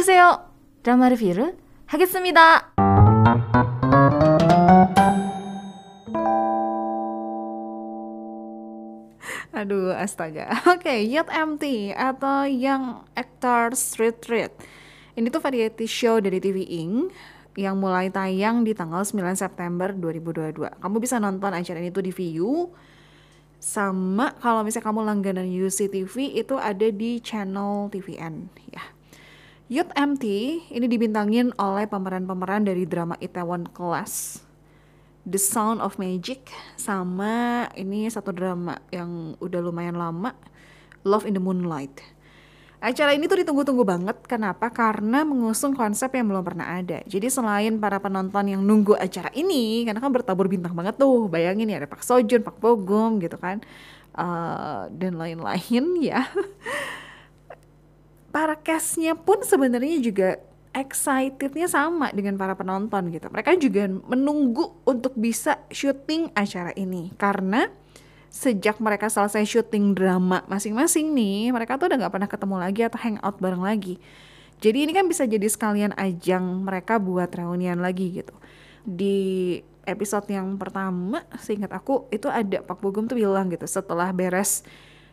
안녕하세요. 드라마 리뷰를 하겠습니다. Aduh, astaga. Oke, okay, Yacht Empty atau Young Actors Retreat. Ini tuh variety show dari TV Ing yang mulai tayang di tanggal 9 September 2022. Kamu bisa nonton acara ini tuh di VU. Sama kalau misalnya kamu langganan UCTV itu ada di channel TVN ya. Youth MT ini dibintangin oleh pemeran-pemeran dari drama Itaewon Class The Sound of Magic sama ini satu drama yang udah lumayan lama Love in the Moonlight. Acara ini tuh ditunggu-tunggu banget. Kenapa? Karena mengusung konsep yang belum pernah ada. Jadi selain para penonton yang nunggu acara ini, karena kan bertabur bintang banget tuh. Bayangin ya ada Pak Sojun, Pak Bogum gitu kan. Uh, dan lain-lain ya. Para castnya pun sebenarnya juga excitednya sama dengan para penonton gitu. Mereka juga menunggu untuk bisa syuting acara ini karena sejak mereka selesai syuting drama masing-masing nih, mereka tuh udah nggak pernah ketemu lagi atau hangout bareng lagi. Jadi ini kan bisa jadi sekalian ajang mereka buat reunian lagi gitu. Di episode yang pertama, seingat aku itu ada Pak Bogum tuh bilang gitu setelah beres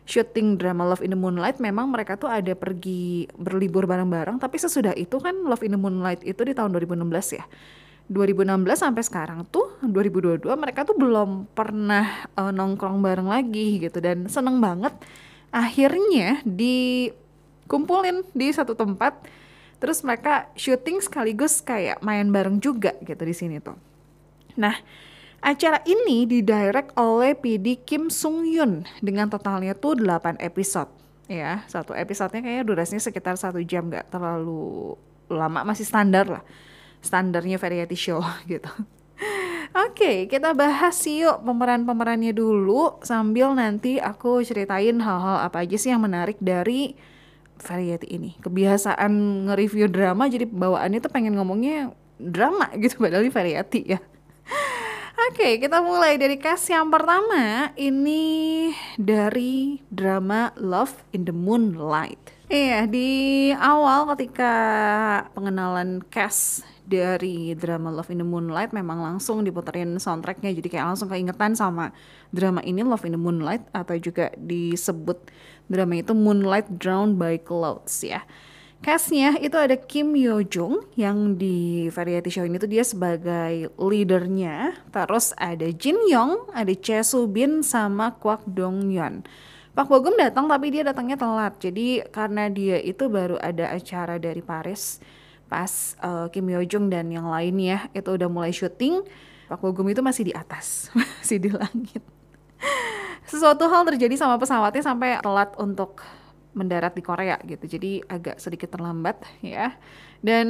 syuting drama Love in the Moonlight memang mereka tuh ada pergi berlibur bareng-bareng. Tapi sesudah itu kan Love in the Moonlight itu di tahun 2016 ya. 2016 sampai sekarang tuh 2022 mereka tuh belum pernah uh, nongkrong bareng lagi gitu. Dan seneng banget akhirnya dikumpulin di satu tempat. Terus mereka syuting sekaligus kayak main bareng juga gitu di sini tuh. Nah Acara ini didirect oleh PD Kim Sung Yun dengan totalnya tuh 8 episode ya satu episodenya kayaknya durasinya sekitar satu jam nggak terlalu lama masih standar lah standarnya variety show gitu Oke, okay, kita bahas yuk pemeran-pemerannya dulu sambil nanti aku ceritain hal-hal apa aja sih yang menarik dari variety ini. Kebiasaan nge-review drama jadi bawaannya tuh pengen ngomongnya drama gitu padahal ini variety ya. Oke, kita mulai dari cast yang pertama. Ini dari drama Love in the Moonlight. Iya, di awal ketika pengenalan cast dari drama Love in the Moonlight memang langsung diputerin soundtracknya jadi kayak langsung keingetan sama drama ini Love in the Moonlight atau juga disebut drama itu Moonlight Drowned by Clouds ya. Castnya itu ada Kim Yo Jung yang di variety show ini tuh dia sebagai leadernya. Terus ada Jin Yong, ada Che Soo Bin sama Kwak Dong Yeon. Pak Bogum datang tapi dia datangnya telat. Jadi karena dia itu baru ada acara dari Paris pas uh, Kim Yo Jung dan yang lainnya itu udah mulai syuting. Pak Bogum itu masih di atas, masih di langit. Sesuatu hal terjadi sama pesawatnya sampai telat untuk mendarat di Korea gitu. Jadi agak sedikit terlambat ya. Dan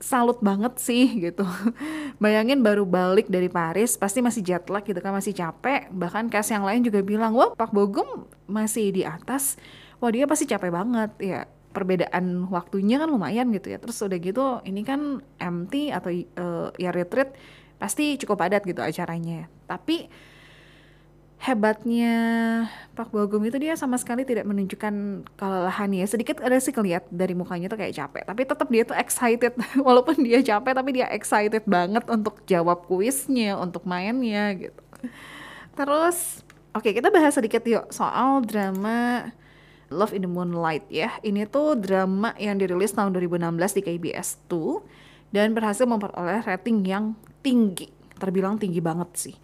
salut banget sih gitu. Bayangin baru balik dari Paris, pasti masih jet lag gitu kan, masih capek. Bahkan cast yang lain juga bilang, wah Pak Bogum masih di atas. Wah dia pasti capek banget ya. Perbedaan waktunya kan lumayan gitu ya. Terus udah gitu, ini kan MT atau uh, ya retreat pasti cukup padat gitu acaranya. Tapi hebatnya Pak Bogum itu dia sama sekali tidak menunjukkan kelelahan ya. Sedikit ada sih kelihat dari mukanya tuh kayak capek tapi tetap dia tuh excited. Walaupun dia capek tapi dia excited banget untuk jawab kuisnya untuk mainnya gitu. Terus oke okay, kita bahas sedikit yuk soal drama Love in the Moonlight ya. Ini tuh drama yang dirilis tahun 2016 di KBS 2 dan berhasil memperoleh rating yang tinggi terbilang tinggi banget sih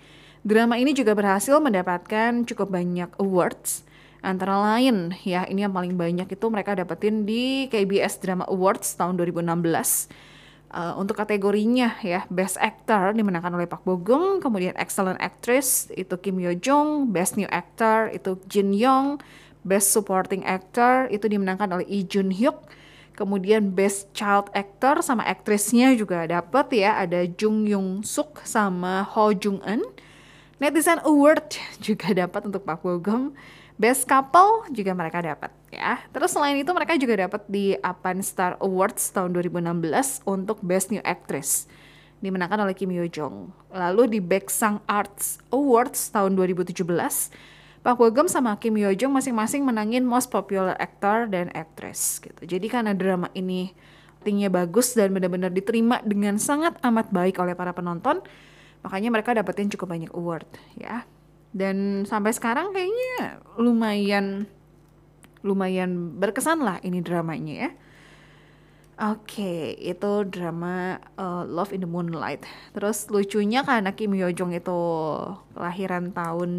Drama ini juga berhasil mendapatkan cukup banyak awards. Antara lain ya ini yang paling banyak itu mereka dapetin di KBS Drama Awards tahun 2016 uh, untuk kategorinya ya Best Actor dimenangkan oleh Pak Bogum kemudian Excellent Actress itu Kim Yo Jung Best New Actor itu Jin Yong Best Supporting Actor itu dimenangkan oleh Lee Jun Hyuk kemudian Best Child Actor sama aktrisnya juga dapat ya ada Jung Yung Suk sama Ho Jung Eun Netizen Award juga dapat untuk Pak Bogum. Best Couple juga mereka dapat ya. Terus selain itu mereka juga dapat di Apan Star Awards tahun 2016 untuk Best New Actress dimenangkan oleh Kim Yo Jong. Lalu di Baeksang Arts Awards tahun 2017 Park Bo Gum sama Kim Yo Jong masing-masing menangin Most Popular Actor dan Actress gitu. Jadi karena drama ini ratingnya bagus dan benar-benar diterima dengan sangat amat baik oleh para penonton, makanya mereka dapetin cukup banyak award ya. Dan sampai sekarang kayaknya lumayan lumayan berkesan lah ini dramanya ya. Oke, itu drama uh, Love in the Moonlight. Terus lucunya karena Kim Yo Jong itu kelahiran tahun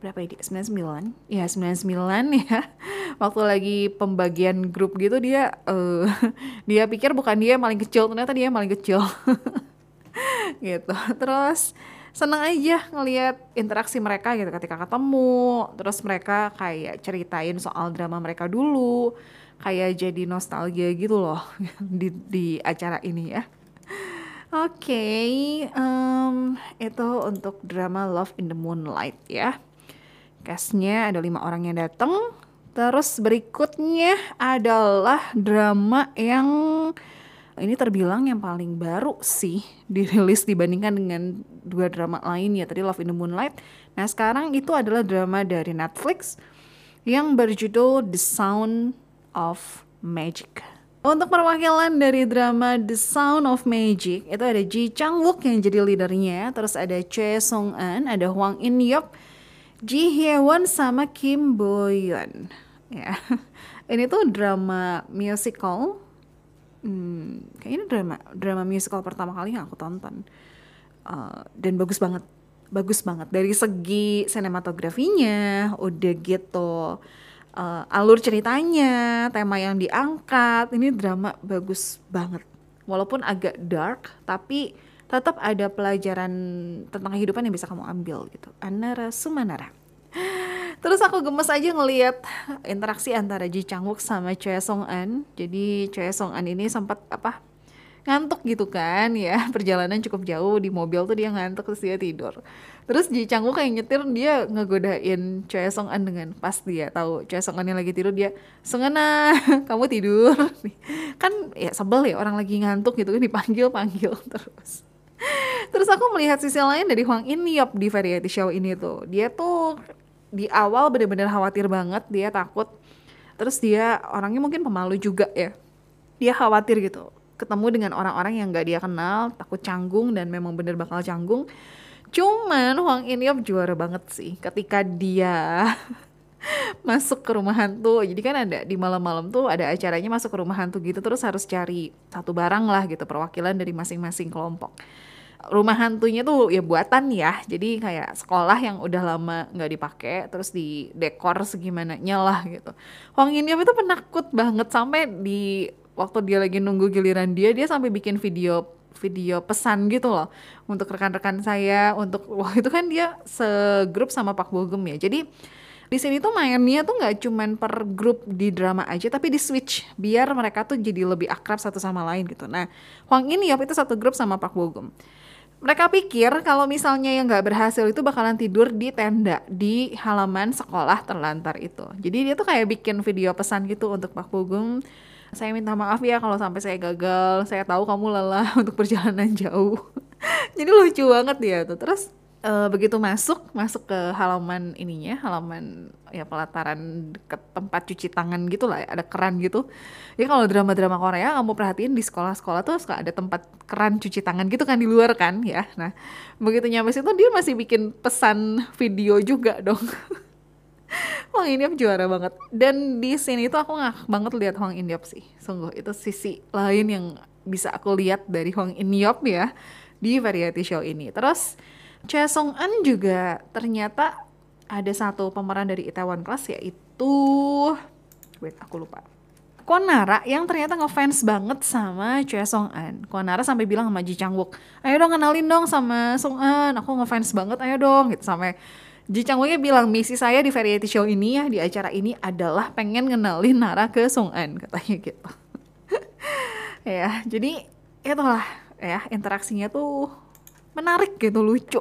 berapa ini? 99? Ya 99 ya. Waktu lagi pembagian grup gitu dia uh, dia pikir bukan dia yang paling kecil, ternyata dia yang paling kecil. gitu. Terus seneng aja ngelihat interaksi mereka gitu ketika ketemu. Terus mereka kayak ceritain soal drama mereka dulu kayak jadi nostalgia gitu loh di di acara ini ya. Oke, okay, um, itu untuk drama Love in the Moonlight ya. Castnya ada lima orang yang datang. Terus berikutnya adalah drama yang ini terbilang yang paling baru sih dirilis dibandingkan dengan dua drama lain ya tadi Love in the Moonlight. Nah sekarang itu adalah drama dari Netflix yang berjudul The Sound of Magic. Untuk perwakilan dari drama The Sound of Magic itu ada Ji Chang Wook yang jadi leadernya, terus ada Choi Song An, ada Hwang In Yeop, Ji Hye Won sama Kim Bo Yeon. Ya, ini tuh drama musical. Hmm, kayaknya drama drama musical pertama kali yang aku tonton uh, dan bagus banget, bagus banget dari segi sinematografinya, udah gitu uh, alur ceritanya, tema yang diangkat, ini drama bagus banget. Walaupun agak dark, tapi tetap ada pelajaran tentang kehidupan yang bisa kamu ambil gitu. Anara Sumanara. Terus aku gemes aja ngelihat interaksi antara Ji Chang Wook sama Choi Song An. Jadi Choi Song An ini sempat apa ngantuk gitu kan ya. Perjalanan cukup jauh di mobil tuh dia ngantuk terus dia tidur. Terus Ji Chang Wook kayak nyetir dia ngegodain Choi Song An dengan pas dia tahu Choi Song An yang lagi tidur dia Sengena kamu tidur. Kan ya sebel ya orang lagi ngantuk gitu kan dipanggil panggil terus. Terus aku melihat sisi lain dari Hwang In di variety show ini tuh. Dia tuh di awal benar-benar khawatir banget dia takut terus dia orangnya mungkin pemalu juga ya dia khawatir gitu ketemu dengan orang-orang yang gak dia kenal, takut canggung dan memang bener bakal canggung. Cuman Huang Inyop juara banget sih ketika dia masuk ke rumah hantu. Jadi kan ada di malam-malam tuh ada acaranya masuk ke rumah hantu gitu terus harus cari satu barang lah gitu perwakilan dari masing-masing kelompok. Rumah hantunya tuh ya buatan ya. Jadi kayak sekolah yang udah lama nggak dipakai terus di dekor segimana lah gitu. Huang Inyop itu penakut banget. Sampai di waktu dia lagi nunggu giliran dia dia sampai bikin video video pesan gitu loh. Untuk rekan-rekan saya untuk wah itu kan dia segrup sama Pak Bogem ya. Jadi di sini tuh mainnya tuh nggak cuman per grup di drama aja tapi di switch. Biar mereka tuh jadi lebih akrab satu sama lain gitu. Nah Huang ini ya itu satu grup sama Pak Bogem mereka pikir kalau misalnya yang nggak berhasil itu bakalan tidur di tenda di halaman sekolah terlantar itu. Jadi dia tuh kayak bikin video pesan gitu untuk Pak Bogem saya minta maaf ya kalau sampai saya gagal. Saya tahu kamu lelah untuk perjalanan jauh. Jadi lucu banget dia tuh. Terus uh, begitu masuk masuk ke halaman ininya halaman ya pelataran ke tempat cuci tangan gitu lah ya, ada keran gitu. Ya kalau drama-drama Korea kamu perhatiin di sekolah-sekolah tuh suka ada tempat keran cuci tangan gitu kan di luar kan ya. Nah begitu nyampe situ dia masih bikin pesan video juga dong. Hwang Indiop juara banget. Dan di sini tuh aku ngak banget lihat Hwang Indiop sih. Sungguh itu sisi lain yang bisa aku lihat dari Hwang Indiop ya di variety show ini. Terus Choi Song An juga ternyata ada satu pemeran dari Itaewon Class yaitu wait aku lupa Konara yang ternyata ngefans banget sama Choi Song An. Konara sampai bilang sama Ji Chang Wook, ayo dong kenalin dong sama Song An, aku ngefans banget, ayo dong gitu sampai Ji Chang Wooknya bilang misi saya di variety show ini ya di acara ini adalah pengen ngenalin Nara ke Song An katanya gitu. ya jadi itulah ya interaksinya tuh menarik gitu lucu.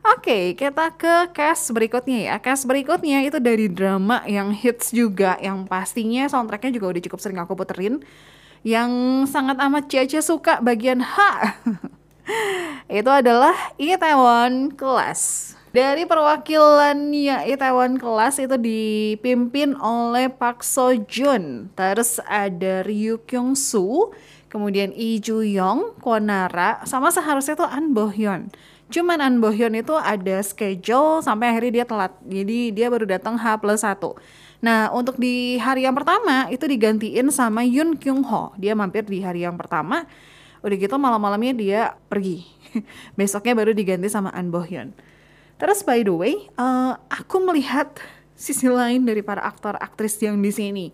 Oke, okay, kita ke cast berikutnya ya. Cast berikutnya itu dari drama yang hits juga, yang pastinya soundtracknya juga udah cukup sering aku puterin. Yang sangat amat Cia suka bagian H. itu adalah Itaewon Class Dari perwakilannya Itaewon Class itu dipimpin oleh Park So Joon. Terus ada Ryu Kyung Soo, kemudian Lee Ju Young, Kwonara, sama seharusnya tuh An Bo Hyun. Cuman An Bo Hyun itu ada schedule sampai akhirnya dia telat. Jadi dia baru datang H plus 1. Nah, untuk di hari yang pertama itu digantiin sama Yun Kyung Ho. Dia mampir di hari yang pertama. Udah gitu malam-malamnya dia pergi. Besoknya baru diganti sama An Bo Hyun. Terus by the way, uh, aku melihat sisi lain dari para aktor aktris yang di sini.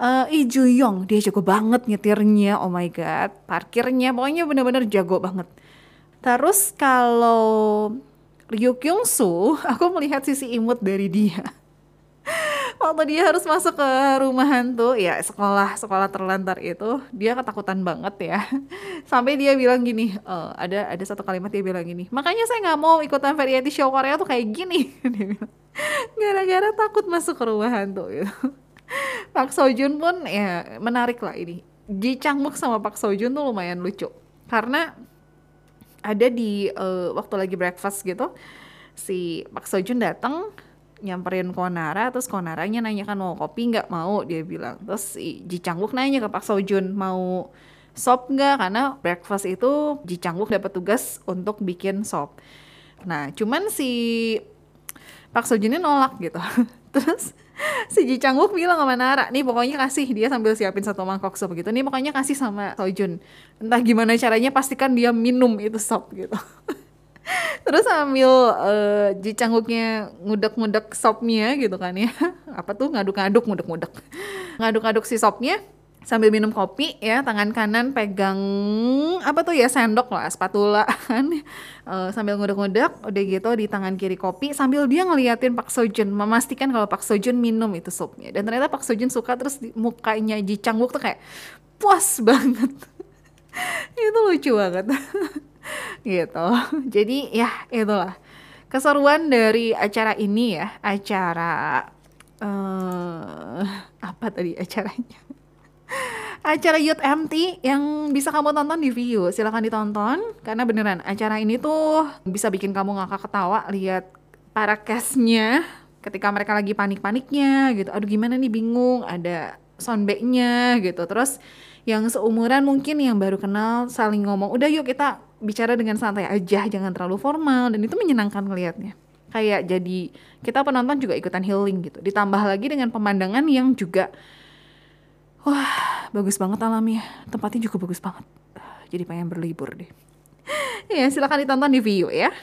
Uh, Lee Ju Yong, dia jago banget nyetirnya, oh my god. Parkirnya pokoknya bener-bener jago banget. Terus kalau Ryu Kyung Soo, aku melihat sisi imut dari dia. waktu dia harus masuk ke rumah hantu ya sekolah sekolah terlantar itu dia ketakutan banget ya sampai dia bilang gini uh, ada ada satu kalimat dia bilang gini makanya saya nggak mau ikutan variety show Korea tuh kayak gini gara-gara takut masuk ke rumah hantu gitu Pak Sojun pun ya menarik lah ini. Ji Chang Wook sama Pak Sojun tuh lumayan lucu. Karena ada di uh, waktu lagi breakfast gitu si Pak Sojun datang nyamperin Konara terus Konaranya nanya kan mau kopi nggak? Mau dia bilang. Terus si Ji Changwook nanya ke Pak Sojun mau sop nggak? Karena breakfast itu Ji Changwook dapat tugas untuk bikin sop. Nah cuman si Pak Sojun ini nolak gitu terus si Ji Changwook bilang sama Nara nih pokoknya kasih. Dia sambil siapin satu mangkok sop gitu. Nih pokoknya kasih sama Sojun entah gimana caranya pastikan dia minum itu sop gitu. Terus sambil uh, Ji Changguknya ngudek-ngudek sopnya gitu kan ya. Apa tuh? Ngaduk-ngaduk ngudek-ngudek. Ngaduk-ngaduk si sopnya sambil minum kopi ya tangan kanan pegang apa tuh ya sendok lah spatula kan. Uh, sambil ngudek-ngudek udah gitu di tangan kiri kopi sambil dia ngeliatin Pak Sojun memastikan kalau Pak Sojun minum itu supnya. Dan ternyata Pak Sojun suka terus di, mukanya Ji Changguk tuh kayak puas banget. Itu lucu banget. Gitu. Jadi ya itulah. Keseruan dari acara ini ya, acara uh, apa tadi acaranya? Acara Youth MT yang bisa kamu tonton di View. Silahkan ditonton karena beneran acara ini tuh bisa bikin kamu ngakak ketawa lihat para castnya ketika mereka lagi panik-paniknya gitu. Aduh gimana nih bingung, ada soundbacknya gitu. Terus yang seumuran mungkin yang baru kenal saling ngomong udah yuk kita bicara dengan santai aja jangan terlalu formal dan itu menyenangkan ngelihatnya kayak jadi kita penonton juga ikutan healing gitu ditambah lagi dengan pemandangan yang juga wah bagus banget alamnya. Tempatnya juga bagus banget. Jadi pengen berlibur deh. Ya silakan ditonton di view ya